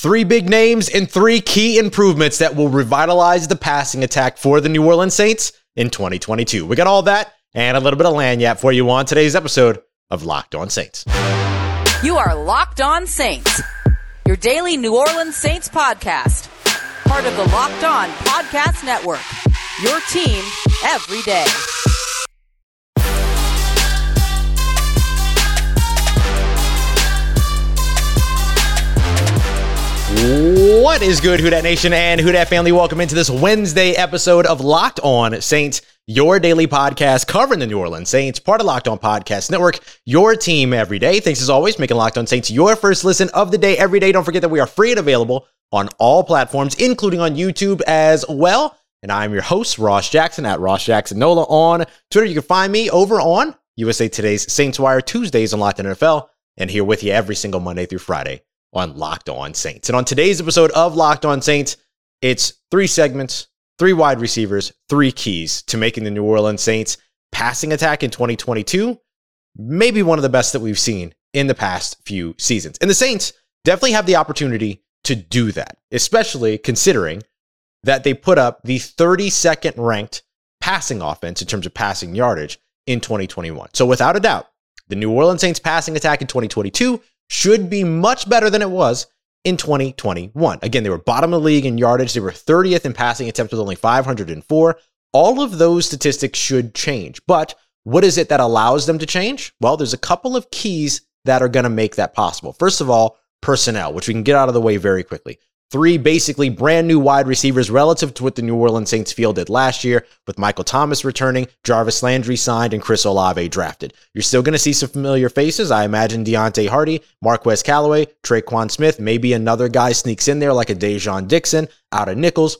Three big names and three key improvements that will revitalize the passing attack for the New Orleans Saints in 2022. We got all that and a little bit of lagniappe for you on today's episode of Locked On Saints. You are Locked On Saints, your daily New Orleans Saints podcast, part of the Locked On Podcast Network. Your team every day. What is good, Who Dat Nation and Who Dat family? Welcome into this Wednesday episode of Locked On Saints, your daily podcast covering the New Orleans Saints, part of Locked On Podcast Network, your team every day. Thanks as always, making Locked On Saints your first listen of the day every day. Don't forget that we are free and available on all platforms, including on YouTube as well. And I'm your host, Ross Jackson at Ross Jackson Nola on Twitter. You can find me over on USA Today's Saints Wire Tuesdays on Locked On NFL, and here with you every single Monday through Friday on Locked On Saints. And on today's episode of Locked On Saints, it's three segments, three wide receivers, three keys to making the New Orleans Saints passing attack in 2022 maybe one of the best that we've seen in the past few seasons. And the Saints definitely have the opportunity to do that, especially considering that they put up the 32nd ranked passing offense in terms of passing yardage in 2021. So without a doubt, the New Orleans Saints passing attack in 2022 should be much better than it was in 2021. Again, they were bottom of the league in yardage. They were 30th in passing attempts with only 504. All of those statistics should change. But what is it that allows them to change? Well, there's a couple of keys that are going to make that possible. First of all, personnel, which we can get out of the way very quickly. Three basically brand new wide receivers relative to what the New Orleans Saints fielded last year, with Michael Thomas returning, Jarvis Landry signed, and Chris Olave drafted. You're still going to see some familiar faces. I imagine Deonte Harris, Marquez Callaway, Tre'Quan Smith, maybe another guy sneaks in there like a Dai'Jean Dixon out of Nicholls.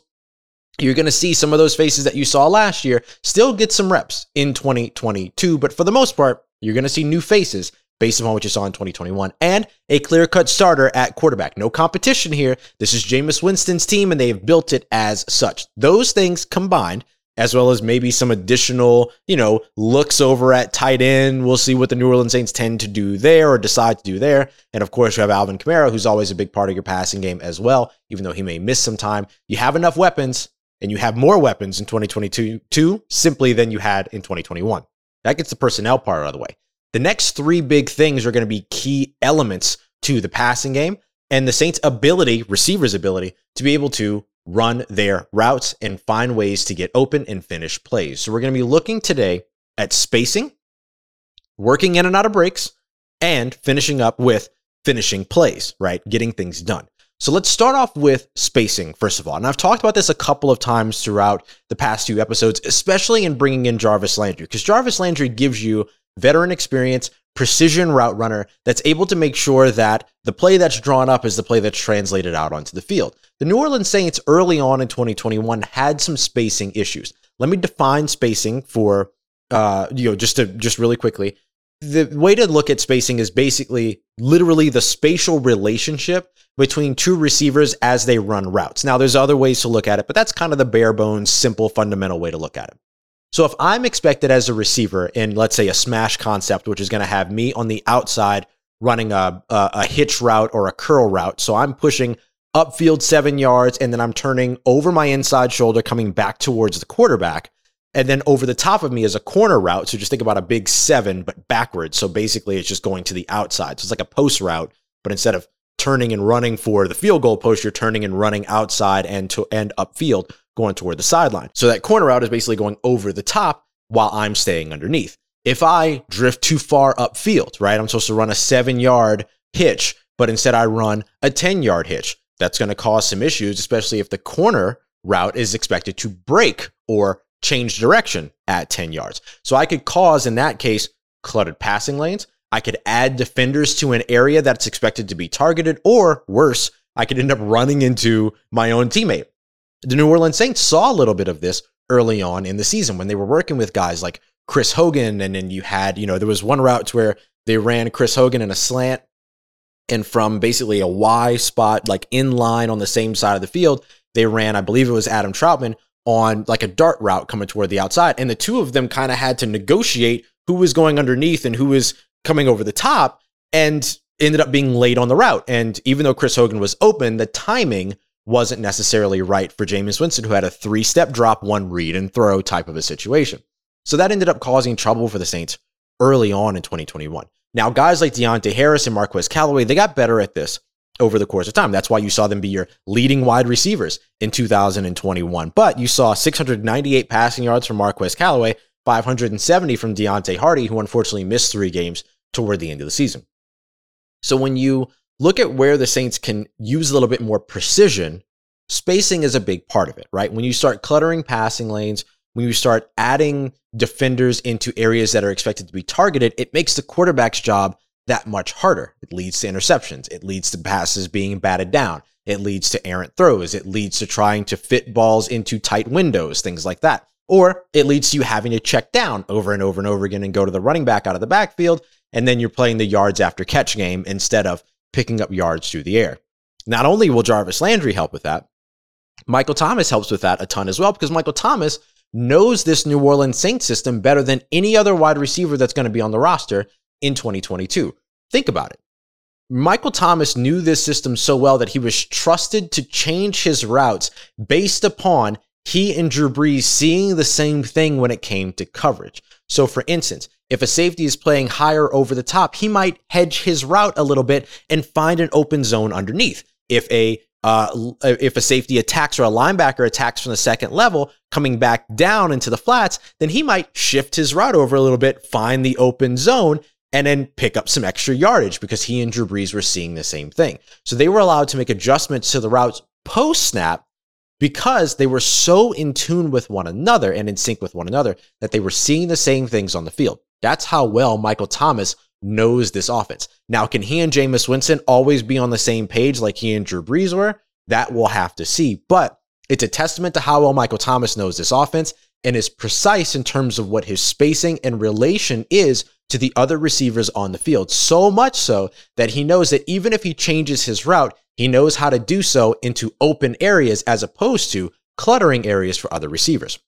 You're going to see some of those faces that you saw last year still get some reps in 2022, but for the most part, you're going to see new faces based upon what you saw in 2021, and a clear cut starter at quarterback. No competition here. This is Jameis Winston's team, and they have built it as such. Those things combined, as well as maybe some additional, you know, looks over at tight end. We'll see what the New Orleans Saints tend to do there or decide to do there. And of course, you have Alvin Kamara, who's always a big part of your passing game as well, even though he may miss some time. You have enough weapons, and you have more weapons in 2022 simply than you had in 2021. That gets the personnel part out of the way. The next three big things are going to be key elements to the passing game and the Saints' ability, receivers' ability, to be able to run their routes and find ways to get open and finish plays. So we're going to be looking today at spacing, working in and out of breaks, and finishing up with finishing plays, right? Getting things done. So let's start off with spacing, first of all. And I've talked about this a couple of times throughout the past few episodes, especially in bringing in Jarvis Landry, because Jarvis Landry gives you veteran experience, precision route runner that's able to make sure that the play that's drawn up is the play that's translated out onto the field. The New Orleans Saints early on in 2021 had some spacing issues. Let me define spacing for uh, you know just to just really quickly. The way to look at spacing is basically literally the spatial relationship between two receivers as they run routes. Now, there's other ways to look at it, but that's kind of the bare bones, simple, fundamental way to look at it. So if I'm expected as a receiver in, let's say, a smash concept, which is going to have me on the outside running a, a, a hitch route or a curl route, so I'm pushing upfield seven yards and then I'm turning over my inside shoulder, coming back towards the quarterback. And then over the top of me is a corner route. So just think about a big seven, but backwards. So basically, it's just going to the outside. So it's like a post route, but instead of turning and running for the field goal post, you're turning and running outside and to end upfield going toward the sideline. So that corner route is basically going over the top while I'm staying underneath. If I drift too far upfield, right, I'm supposed to run a seven yard hitch, but instead I run a 10 yard hitch. That's going to cause some issues, especially if the corner route is expected to break or change direction at 10 yards. So I could cause, in that case, cluttered passing lanes. I could add defenders to an area that's expected to be targeted, or worse, I could end up running into my own teammate. The New Orleans Saints saw a little bit of this early on in the season when they were working with guys like Chris Hogan. And then you had, you know, there was one route where they ran Chris Hogan in a slant and from basically a Y spot, like in line on the same side of the field, they ran, I believe it was Adam Trautman on like a dart route coming toward the outside. And the two of them kind of had to negotiate who was going underneath and who was coming over the top. And ended up being late on the route. And even though Chris Hogan was open, the timing wasn't necessarily right for Jameis Winston, who had a three step drop, one read and throw type of a situation. So that ended up causing trouble for the Saints early on in 2021. Now, guys like Deonte Harris and Marquez Callaway, they got better at this over the course of time. That's why you saw them be your leading wide receivers in 2021. But you saw 698 passing yards from Marquez Callaway, 570 from Deonte Harris, who unfortunately missed three games toward the end of the season. So when you look at where the Saints can use a little bit more precision, spacing is a big part of it, right? When you start cluttering passing lanes, when you start adding defenders into areas that are expected to be targeted, it makes the quarterback's job that much harder. It leads to interceptions. It leads to passes being batted down. It leads to errant throws. It leads to trying to fit balls into tight windows, things like that. Or it leads to you having to check down over and over and over again and go to the running back out of the backfield. And then you're playing the yards after catch game instead of picking up yards through the air. Not only will Jarvis Landry help with that, Michael Thomas helps with that a ton as well because Michael Thomas knows this New Orleans Saints system better than any other wide receiver that's going to be on the roster in 2022. Think about it. Michael Thomas knew this system so well that he was trusted to change his routes based upon he and Drew Brees seeing the same thing when it came to coverage. So, for instance, if a safety is playing higher over the top, he might hedge his route a little bit and find an open zone underneath. If a uh, if a safety attacks or a linebacker attacks from the second level, coming back down into the flats, then he might shift his route over a little bit, find the open zone, and then pick up some extra yardage because he and Drew Brees were seeing the same thing. So they were allowed to make adjustments to the routes post snap because they were so in tune with one another and in sync with one another that they were seeing the same things on the field. That's how well Michael Thomas knows this offense. Now, can he and Jameis Winston always be on the same page like he and Drew Brees were? That we'll have to see. But it's a testament to how well Michael Thomas knows this offense and is precise in terms of what his spacing and relation is to the other receivers on the field. So much so that he knows that even if he changes his route, he knows how to do so into open areas as opposed to cluttering areas for other receivers.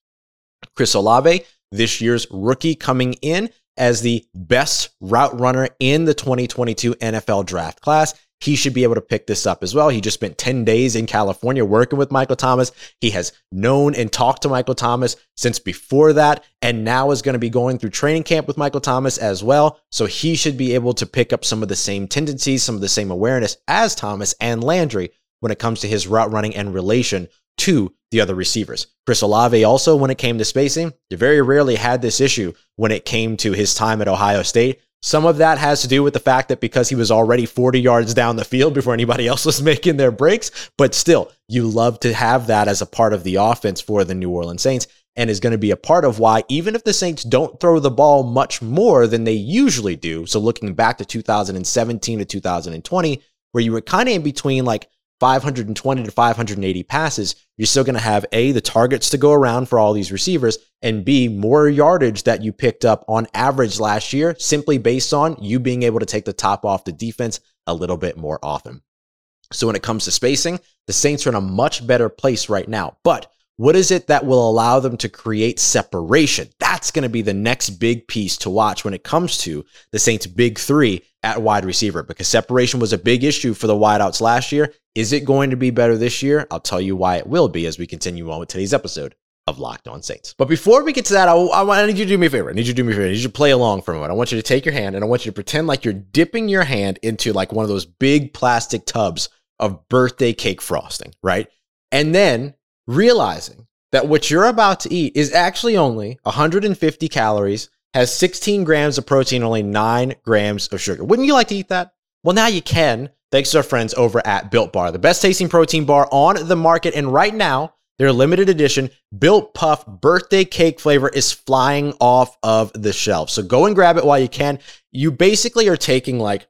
Chris Olave, this year's rookie coming in as the best route runner in the 2022 NFL draft class. He should be able to pick this up as well. He just spent 10 days in California working with Michael Thomas. He has known and talked to Michael Thomas since before that, and now is going to be going through training camp with Michael Thomas as well. So he should be able to pick up some of the same tendencies, some of the same awareness as Thomas and Landry when it comes to his route running and relation to the other receivers. Chris Olave also, when it came to spacing, very rarely had this issue when it came to his time at Ohio State. Some of that has to do with the fact that because he was already 40 yards down the field before anybody else was making their breaks, but still, you love to have that as a part of the offense for the New Orleans Saints and is going to be a part of why, even if the Saints don't throw the ball much more than they usually do, so looking back to 2017 to 2020, where you were kind of in between like 520 to 580 passes, you're still going to have A, the targets to go around for all these receivers, and B, more yardage that you picked up on average last year simply based on you being able to take the top off the defense a little bit more often. So when it comes to spacing, the Saints are in a much better place right now. But what is it that will allow them to create separation? That's going to be the next big piece to watch when it comes to the Saints' big three at wide receiver because separation was a big issue for the wideouts last year. Is it going to be better this year? I'll tell you why it will be as we continue on with today's episode of Locked On Saints. But before we get to that, I, I, I need you to do me a favor. I need you to do me a favor. I need you to play along for a moment. I want you to take your hand and I want you to pretend like you're dipping your hand into like one of those big plastic tubs of birthday cake frosting, right? And then realizing that what you're about to eat is actually only 150 calories, has 16 grams of protein, only 9 grams of sugar. Wouldn't you like to eat that? Well, now you can, thanks to our friends over at Built Bar, the best tasting protein bar on the market. And right now, their limited edition Built Puff birthday cake flavor is flying off of the shelf. So go and grab it while you can. You basically are taking like,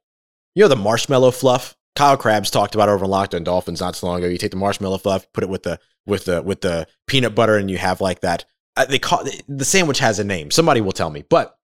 you know, the marshmallow fluff Kyle Crabbs talked about over in Locked On Dolphins not so long ago. You take the marshmallow fluff, put it with the with the with the peanut butter, and you have like that. Uh, they call the sandwich has a name. Somebody will tell me, but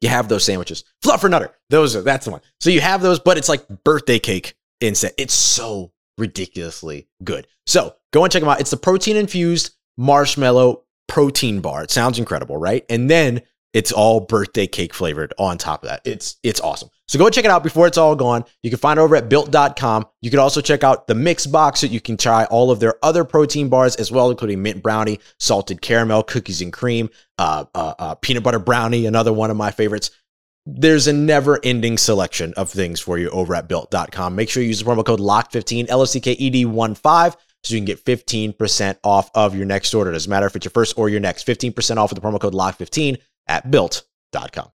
you have those sandwiches. Fluffernutter. Those are that's the one. So you have those, but it's like birthday cake instead. It's so ridiculously good. So go and check them out. It's the protein infused marshmallow protein bar. It sounds incredible, right? And then it's all birthday cake flavored on top of that. It's it's awesome. So go check it out before it's all gone. You can find it over at built.com. You can also check out the mix box so you can try all of their other protein bars as well, including mint brownie, salted caramel, cookies and cream, uh, uh, uh, peanut butter brownie, another one of my favorites. There's a never ending selection of things for you over at built.com. Make sure you use the promo code LOCK15, L O C K E D 1 5 so you can get 15% off of your next order. It doesn't matter if it's your first or your next. 15% off with the promo code LOCK15 at built.com.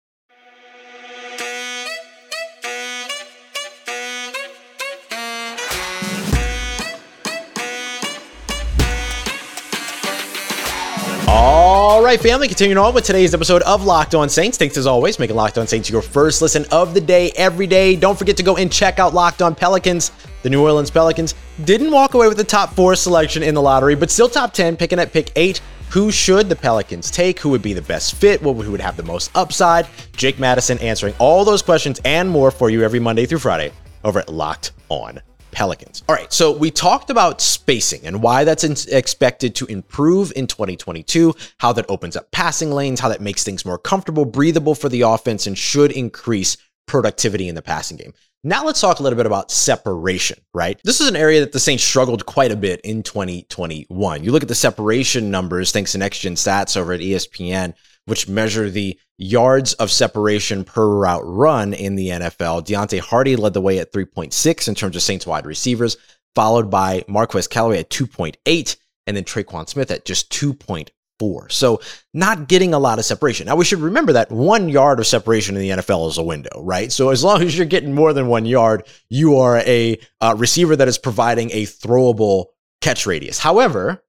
All right, family, continuing on with today's episode of Locked On Saints. Thanks as always, making Locked On Saints your first listen of the day every day. Don't forget to go and check out Locked On Pelicans. The New Orleans Pelicans didn't walk away with the top four selection in the lottery, but still top 10, picking at pick eight. Who should the Pelicans take? Who would be the best fit? What Who would have the most upside? Jake Madison answering all those questions and more for you every Monday through Friday over at Locked On Pelicans. All right, so we talked about spacing and why that's in- expected to improve in 2022, how that opens up passing lanes, how that makes things more comfortable, breathable for the offense, and should increase productivity in the passing game. Now let's talk a little bit about separation, right? This is an area that the Saints struggled quite a bit in 2021. You look at the separation numbers, thanks to Next Gen Stats over at ESPN, which measure the yards of separation per route run in the NFL. Deonte Harris led the way at 3.6 in terms of Saints wide receivers, followed by Marquez Callaway at 2.8, and then Tre'Quan Smith at just 2.4 four. So not getting a lot of separation. Now we should remember that one yard of separation in the NFL is a window, right? So as long as you're getting more than one yard, you are a uh, receiver that is providing a throwable catch radius. However,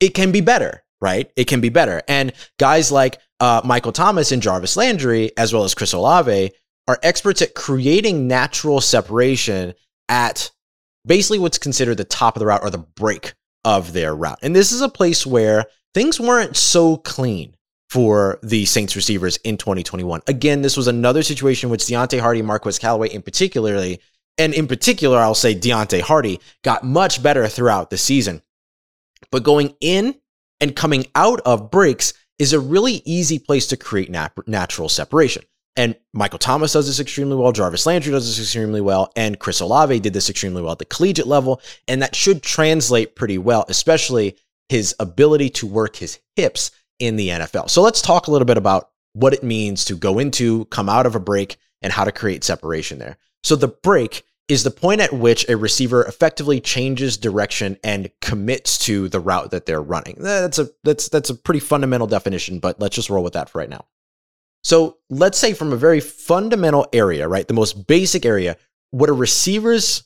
it can be better, right? It can be better. And guys like uh, Michael Thomas and Jarvis Landry, as well as Chris Olave, are experts at creating natural separation at basically what's considered the top of the route or the break of their route. And this is a place where things weren't so clean for the Saints receivers in 2021. Again, this was another situation which Deonte Harris, Marquez Callaway in particularly, and in particular, I'll say Deonte Harris got much better throughout the season. But going in and coming out of breaks is a really easy place to create nat- natural separation. And Michael Thomas does this extremely well. Jarvis Landry does this extremely well. And Chris Olave did this extremely well at the collegiate level. And that should translate pretty well, especially his ability to work his hips in the NFL. So let's talk a little bit about what it means to go into, come out of a break, and how to create separation there. So the break is the point at which a receiver effectively changes direction and commits to the route that they're running. That's a that's that's a pretty fundamental definition, but let's just roll with that for right now. So let's say from a very fundamental area, right? The most basic area, what a receiver's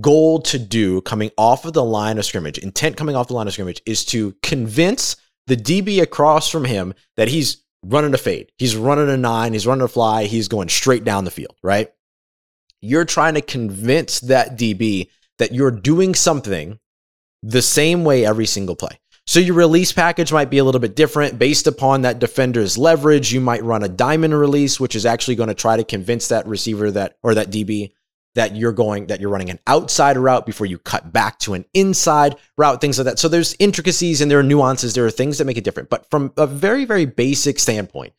goal to do coming off of the line of scrimmage, intent coming off the line of scrimmage, is to convince the DB across from him that he's running a fade. He's running a nine, he's running a fly, he's going straight down the field, right? You're trying to convince that DB that you're doing something the same way every single play. So your release package might be a little bit different based upon that defender's leverage. You might run a diamond release, which is actually going to try to convince that receiver that or that DB that you're going that you're running an outside route before you cut back to an inside route things like that. So there's intricacies and there are nuances there are things that make it different. But from a very very basic standpoint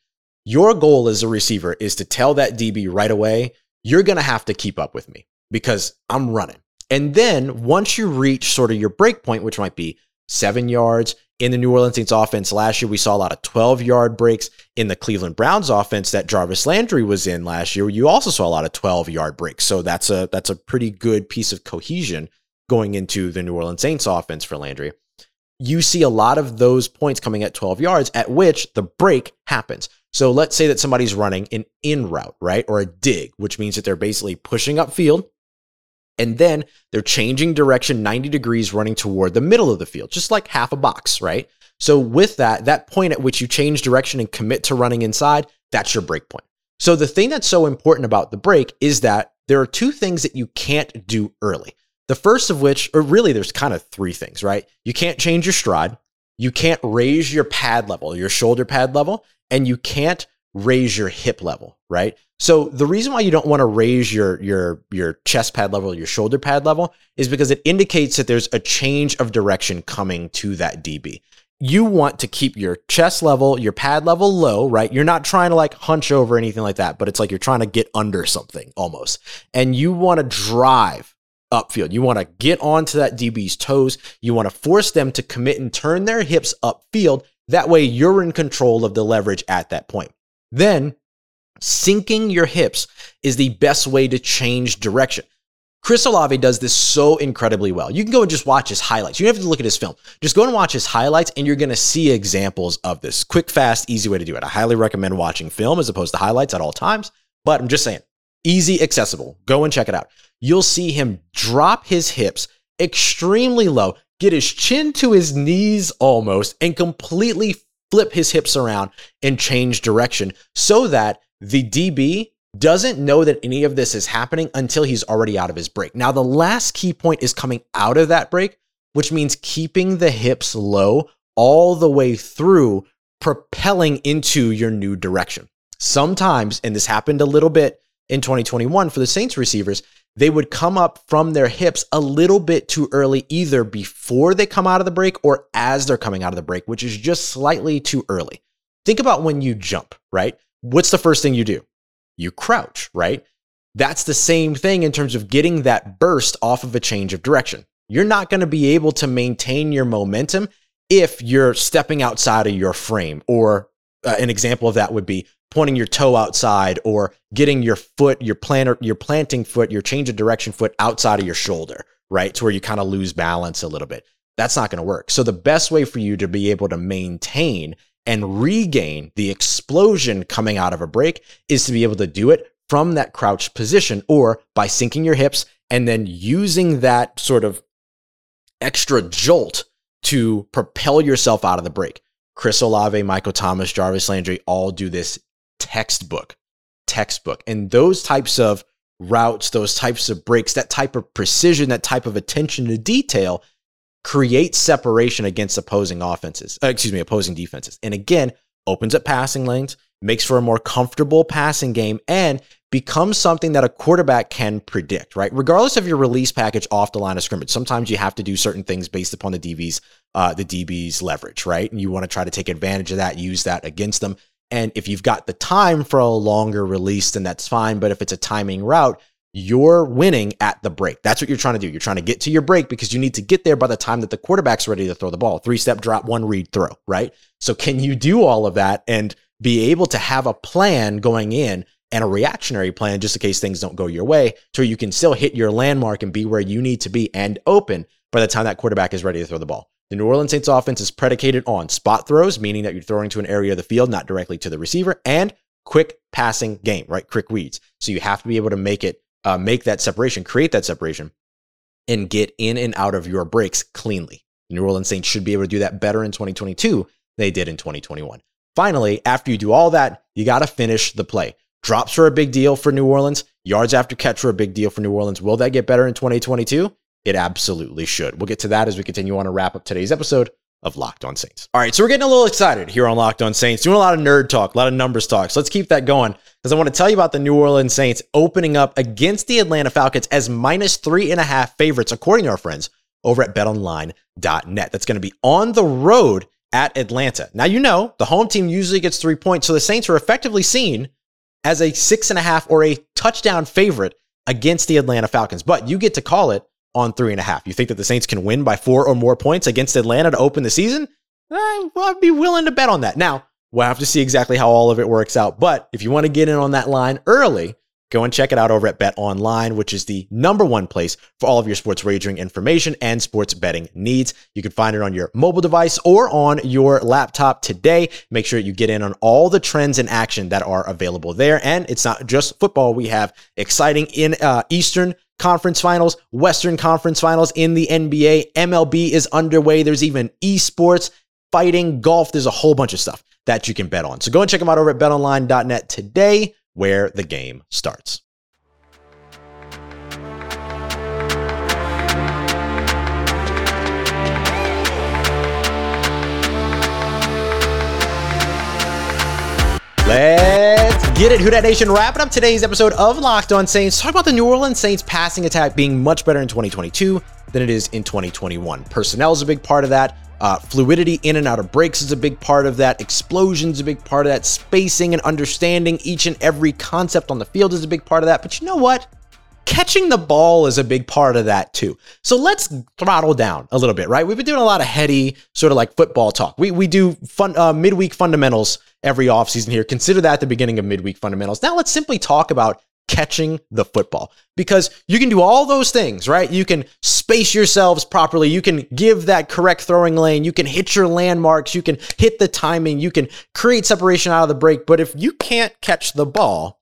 your goal as a receiver is to tell that DB right away you're going to have to keep up with me because I'm running. And then once you reach sort of your break point which might be 7 yards in the New Orleans Saints offense last year, we saw a lot of 12 yard breaks. In the Cleveland Browns offense that Jarvis Landry was in last year, you also saw a lot of 12 yard breaks. So that's a that's a pretty good piece of cohesion going into the New Orleans Saints offense for Landry. You see a lot of those points coming at 12 yards, at which the break happens. So let's say that somebody's running an in route, right? Or a dig, which means that they're basically pushing upfield and then they're changing direction 90 degrees running toward the middle of the field, just like half a box, right? So with that, that point at which you change direction and commit to running inside, that's your break point. So the thing that's so important about the break is that there are two things that you can't do early. The first of which, or really there's kind of three things, right? You can't change your stride, you can't raise your pad level, your shoulder pad level, and you can't raise your hip level, right? So the reason why you don't want to raise your your your chest pad level, your shoulder pad level is because it indicates that there's a change of direction coming to that DB. you want to keep your chest level, your pad level low, right? You're not trying to like hunch over anything like that, but it's like you're trying to get under something almost. And you want to drive upfield. You want to get onto that DB's toes. You want to force them to commit and turn their hips upfield. That way you're in control of the leverage at that point. Then sinking your hips is the best way to change direction. Chris Olave does this so incredibly well. You can go and just watch his highlights. You don't have to look at his film. Just go and watch his highlights, and you're going to see examples of this. Quick, fast, easy way to do it. I highly recommend watching film as opposed to highlights at all times, but I'm just saying, easy, accessible. Go and check it out. You'll see him drop his hips extremely low, get his chin to his knees almost, and completely flip his hips around and change direction so that the DB doesn't know that any of this is happening until he's already out of his break. Now, the last key point is coming out of that break, which means keeping the hips low all the way through, propelling into your new direction. Sometimes, and this happened a little bit in 2021 for the Saints receivers, they would come up from their hips a little bit too early, either before they come out of the break or as they're coming out of the break, which is just slightly too early. Think about when you jump, right? What's the first thing you do? you crouch, right? That's the same thing in terms of getting that burst off of a change of direction. You're not going to be able to maintain your momentum if you're stepping outside of your frame. Or uh, an example of that would be pointing your toe outside or getting your foot, your planter, your planting foot, your change of direction foot outside of your shoulder, right? To where you kind of lose balance a little bit. That's not going to work. So the best way for you to be able to maintain and regain the explosion coming out of a break is to be able to do it from that crouched position or by sinking your hips and then using that sort of extra jolt to propel yourself out of the break. Chris Olave, Michael Thomas, Jarvis Landry all do this textbook, textbook. And those types of routes, those types of breaks, that type of precision, that type of attention to detail creates separation against opposing offenses, uh, excuse me, opposing defenses. And again, opens up passing lanes, makes for a more comfortable passing game, and becomes something that a quarterback can predict, right? Regardless of your release package off the line of scrimmage, sometimes you have to do certain things based upon the DB's, uh, the DB's leverage, right? And you want to try to take advantage of that, use that against them. And if you've got the time for a longer release, then that's fine. But if it's a timing route, you're winning at the break. That's what you're trying to do. You're trying to get to your break because you need to get there by the time that the quarterback's ready to throw the ball. Three step drop, one read throw, right? So can you do all of that and be able to have a plan going in and a reactionary plan just in case things don't go your way so you can still hit your landmark and be where you need to be and open by the time that quarterback is ready to throw the ball. The New Orleans Saints offense is predicated on spot throws, meaning that you're throwing to an area of the field, not directly to the receiver, and quick passing game, right? Quick reads. So you have to be able to make it uh, make that separation, create that separation, and get in and out of your breaks cleanly. New Orleans Saints should be able to do that better in 2022 than they did in 2021. Finally, after you do all that, you got to finish the play. Drops are a big deal for New Orleans. Yards after catch are a big deal for New Orleans. Will that get better in 2022? It absolutely should. We'll get to that as we continue on to wrap up today's episode of Locked On Saints. All right, so we're getting a little excited here on Locked On Saints, doing a lot of nerd talk, a lot of numbers talk. So let's keep that going because I want to tell you about the New Orleans Saints opening up against the Atlanta Falcons as minus three and a half favorites, according to our friends over at betonline.net. That's going to be on the road at Atlanta. Now, you know, the home team usually gets three points, so the Saints are effectively seen as a six and a half or a touchdown favorite against the Atlanta Falcons, but you get to call it on three and a half. You think that the Saints can win by four or more points against Atlanta to open the season? Eh, I'd be willing to bet on that. Now, we'll have to see exactly how all of it works out. But if you want to get in on that line early, go and check it out over at Bet Online, which is the number one place for all of your sports wagering information and sports betting needs. You can find it on your mobile device or on your laptop today. Make sure you get in on all the trends and action that are available there. And it's not just football. We have exciting in uh, Eastern Conference Finals, Western Conference Finals in the NBA. MLB is underway. There's even esports, fighting, golf. There's a whole bunch of stuff that you can bet on. So go and check them out over at betonline.net today, where the game starts. Let's get it, Who Dat Nation. Wrapping up today's episode of Locked On Saints. Talk about the New Orleans Saints passing attack being much better in 2022 than it is in 2021. Personnel is a big part of that. Uh, fluidity in and out of breaks is a big part of that. Explosions is a big part of that. Spacing and understanding each and every concept on the field is a big part of that. But you know what? catching the ball is a big part of that too. So let's throttle down a little bit, right? We've been doing a lot of heady sort of like football talk. We we do fun uh, midweek fundamentals every offseason here. Consider that the beginning of midweek fundamentals. Now let's simply talk about catching the football because you can do all those things, right? You can space yourselves properly. You can give that correct throwing lane. You can hit your landmarks. You can hit the timing. You can create separation out of the break. But if you can't catch the ball,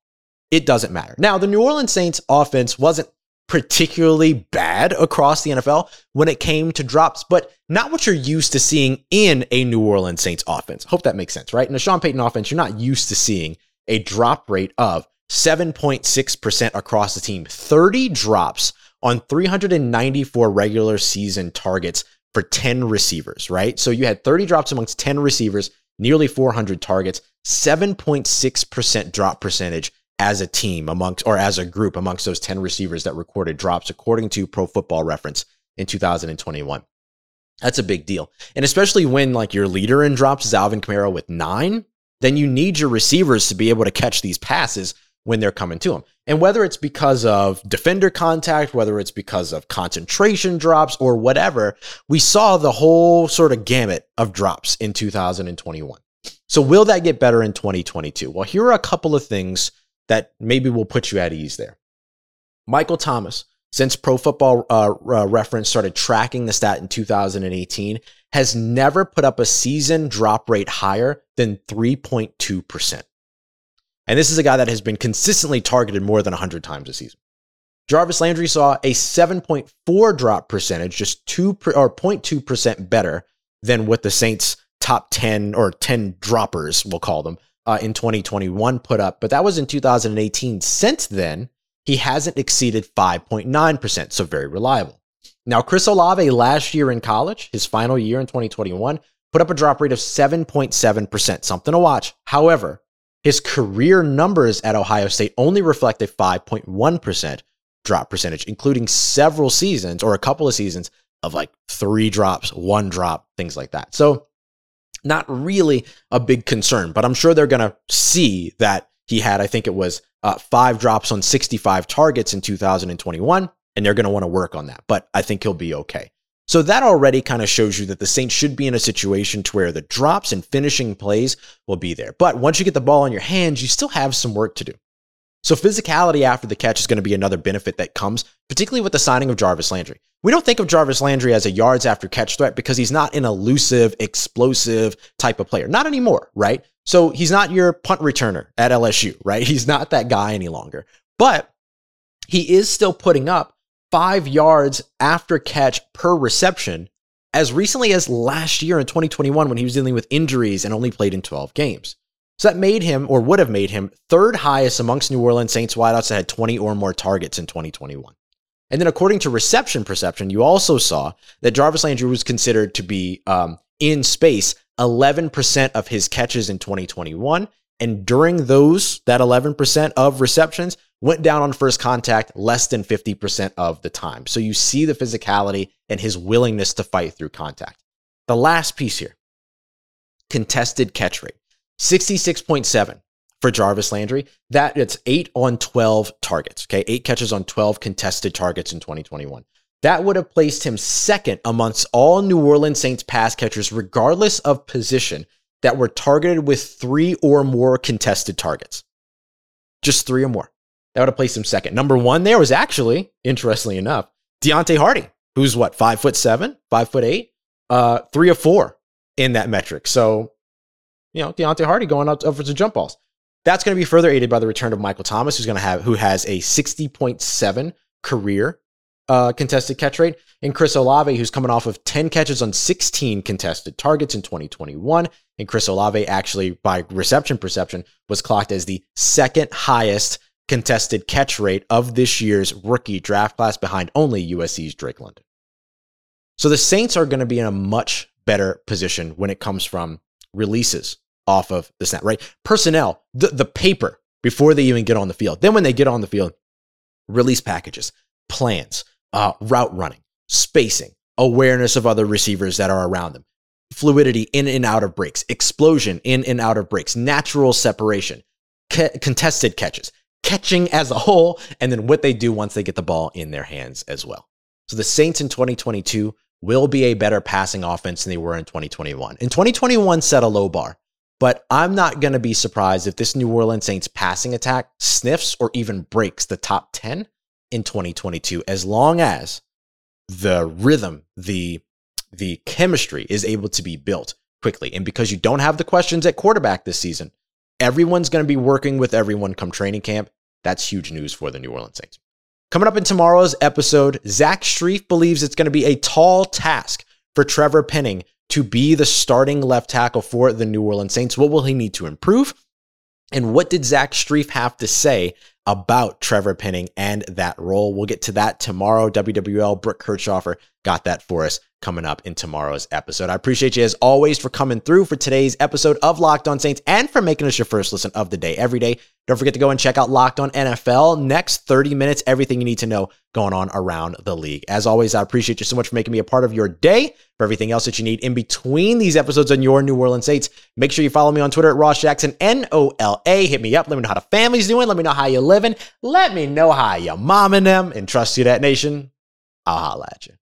it doesn't matter. Now, the New Orleans Saints offense wasn't particularly bad across the NFL when it came to drops, but not what you're used to seeing in a New Orleans Saints offense. Hope that makes sense, right? In a Sean Payton offense, you're not used to seeing a drop rate of 7.6% across the team, 30 drops on 394 regular season targets for 10 receivers, right? So you had 30 drops amongst 10 receivers, nearly 400 targets, 7.6% drop percentage as a team amongst or as a group amongst those 10 receivers that recorded drops according to pro football reference in 2021 that's a big deal. And especially when like your leader in drops is alvin kamara with nine then you need your receivers to be able to catch these passes when they're coming to them and whether it's because of defender contact whether it's because of concentration drops or whatever we saw the whole sort of gamut of drops in 2021 so will that get better in 2022 well here are a couple of things that maybe will put you at ease there. Michael Thomas, since Pro Football uh, uh, Reference started tracking the stat in 2018, has never put up a season drop rate higher than 3.2%. And this is a guy that has been consistently targeted more than 100 times a season. Jarvis Landry saw a 7.4 drop percentage, just 2 or 0.2% better than what the Saints top 10 or 10 droppers, we'll call them, uh, in 2021 put up, but that was in 2018. Since then, he hasn't exceeded 5.9%, so very reliable. Now, Chris Olave last year in college, his final year in 2021, put up a drop rate of 7.7%, something to watch. However, his career numbers at Ohio State only reflect a 5.1% drop percentage, including several seasons or a couple of seasons of like three drops, one drop, things like that. So not really a big concern, but I'm sure they're going to see that he had, I think it was uh, five drops on 65 targets in 2021, and they're going to want to work on that. But I think he'll be okay. So that already kind of shows you that the Saints should be in a situation to where the drops and finishing plays will be there. But once you get the ball in your hands, you still have some work to do. So physicality after the catch is going to be another benefit that comes, particularly with the signing of Jarvis Landry. We don't think of Jarvis Landry as a yards after catch threat because he's not an elusive, explosive type of player. Not anymore, right? So he's not your punt returner at LSU, right? He's not that guy any longer. But he is still putting up five yards after catch per reception as recently as last year in 2021 when he was dealing with injuries and only played in 12 games. So that made him, or would have made him, third highest amongst New Orleans Saints wideouts that had 20 or more targets in 2021. And then, according to reception perception, you also saw that Jarvis Landry was considered to be um, in space 11% of his catches in 2021. And during those, that 11% of receptions went down on first contact less than 50% of the time. So you see the physicality and his willingness to fight through contact. The last piece here contested catch rate. 66.7 for Jarvis Landry. That it's 8 on 12 targets, okay? 8 catches on 12 contested targets in 2021. That would have placed him second amongst all New Orleans Saints pass catchers regardless of position that were targeted with 3 or more contested targets. Just 3 or more. That would have placed him second. Number 1 there was actually, interestingly enough, Deonte Harris, who's what, 5 foot 7, 5 foot 8, uh 3 or 4 in that metric. So you know, Deonte Harris going up, for some jump balls. That's going to be further aided by the return of Michael Thomas, who's going to have who has a 60.7 career uh, contested catch rate, and Chris Olave, who's coming off of 10 catches on 16 contested targets in 2021. And Chris Olave, actually, by reception perception, was clocked as the second highest contested catch rate of this year's rookie draft class behind only USC's Drake London. So the Saints are going to be in a much better position when it comes from releases off of the snap, right? Personnel, the, the paper before they even get on the field. Then when they get on the field, release packages, plans, uh, route running, spacing, awareness of other receivers that are around them. fluidity in and out of breaks, explosion in and out of breaks, natural separation, ca- contested catches, catching as a whole, and then what they do once they get the ball in their hands as well. So the Saints in 2022 will be a better passing offense than they were in 2021. In 2021 set a low bar, but I'm not going to be surprised if this New Orleans Saints passing attack sniffs or even breaks the top 10 in 2022 as long as the rhythm, the the chemistry is able to be built quickly. And because you don't have the questions at quarterback this season, everyone's going to be working with everyone come training camp. That's huge news for the New Orleans Saints. Coming up in tomorrow's episode, Zach Strief believes it's going to be a tall task for Trevor Penning to be the starting left tackle for the New Orleans Saints. What will he need to improve? And what did Zach Strief have to say about Trevor Penning and that role? We'll get to that tomorrow. WWL Brooke Kirchhofer got that for us coming up in tomorrow's episode. I appreciate you as always for coming through for today's episode of Locked On Saints and for making us your first listen of the day every day. Don't forget to go and check out Locked On NFL. Next 30 minutes, everything you need to know going on around the league. As always, I appreciate you so much for making me a part of your day. For everything else that you need in between these episodes on your New Orleans Saints, make sure you follow me on Twitter at Ross Jackson, N O L A. Hit me up. Let me know how the family's doing. Let me know how you're living. Let me know how your mom and them. And trust you, that nation. I'll holla at you.